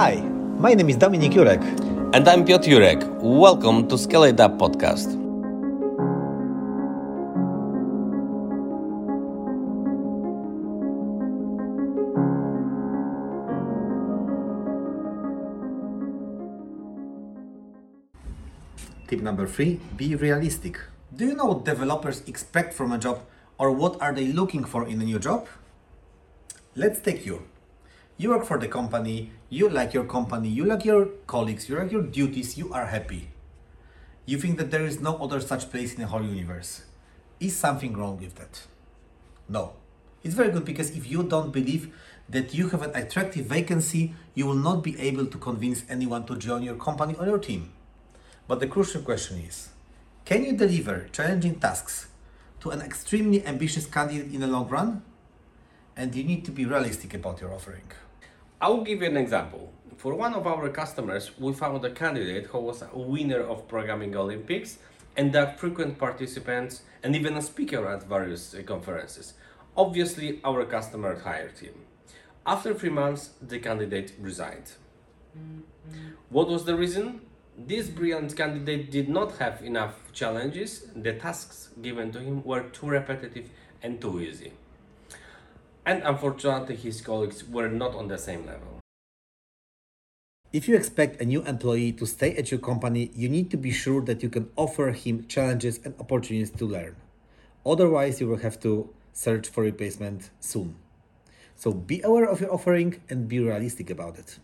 Hi, my name is Dominik Jurek. And I'm Piotr Jurek. Welcome to Scale It Up podcast. Tip number three be realistic. Do you know what developers expect from a job or what are they looking for in a new job? Let's take you. You work for the company, you like your company, you like your colleagues, you like your duties, you are happy. You think that there is no other such place in the whole universe. Is something wrong with that? No. It's very good because if you don't believe that you have an attractive vacancy, you will not be able to convince anyone to join your company or your team. But the crucial question is can you deliver challenging tasks to an extremely ambitious candidate in the long run? And you need to be realistic about your offering. I'll give you an example. For one of our customers, we found a candidate who was a winner of Programming Olympics and a frequent participant and even a speaker at various uh, conferences. Obviously, our customer hired him. After three months, the candidate resigned. What was the reason? This brilliant candidate did not have enough challenges. The tasks given to him were too repetitive and too easy. And unfortunately, his colleagues were not on the same level. If you expect a new employee to stay at your company, you need to be sure that you can offer him challenges and opportunities to learn. Otherwise, you will have to search for replacement soon. So be aware of your offering and be realistic about it.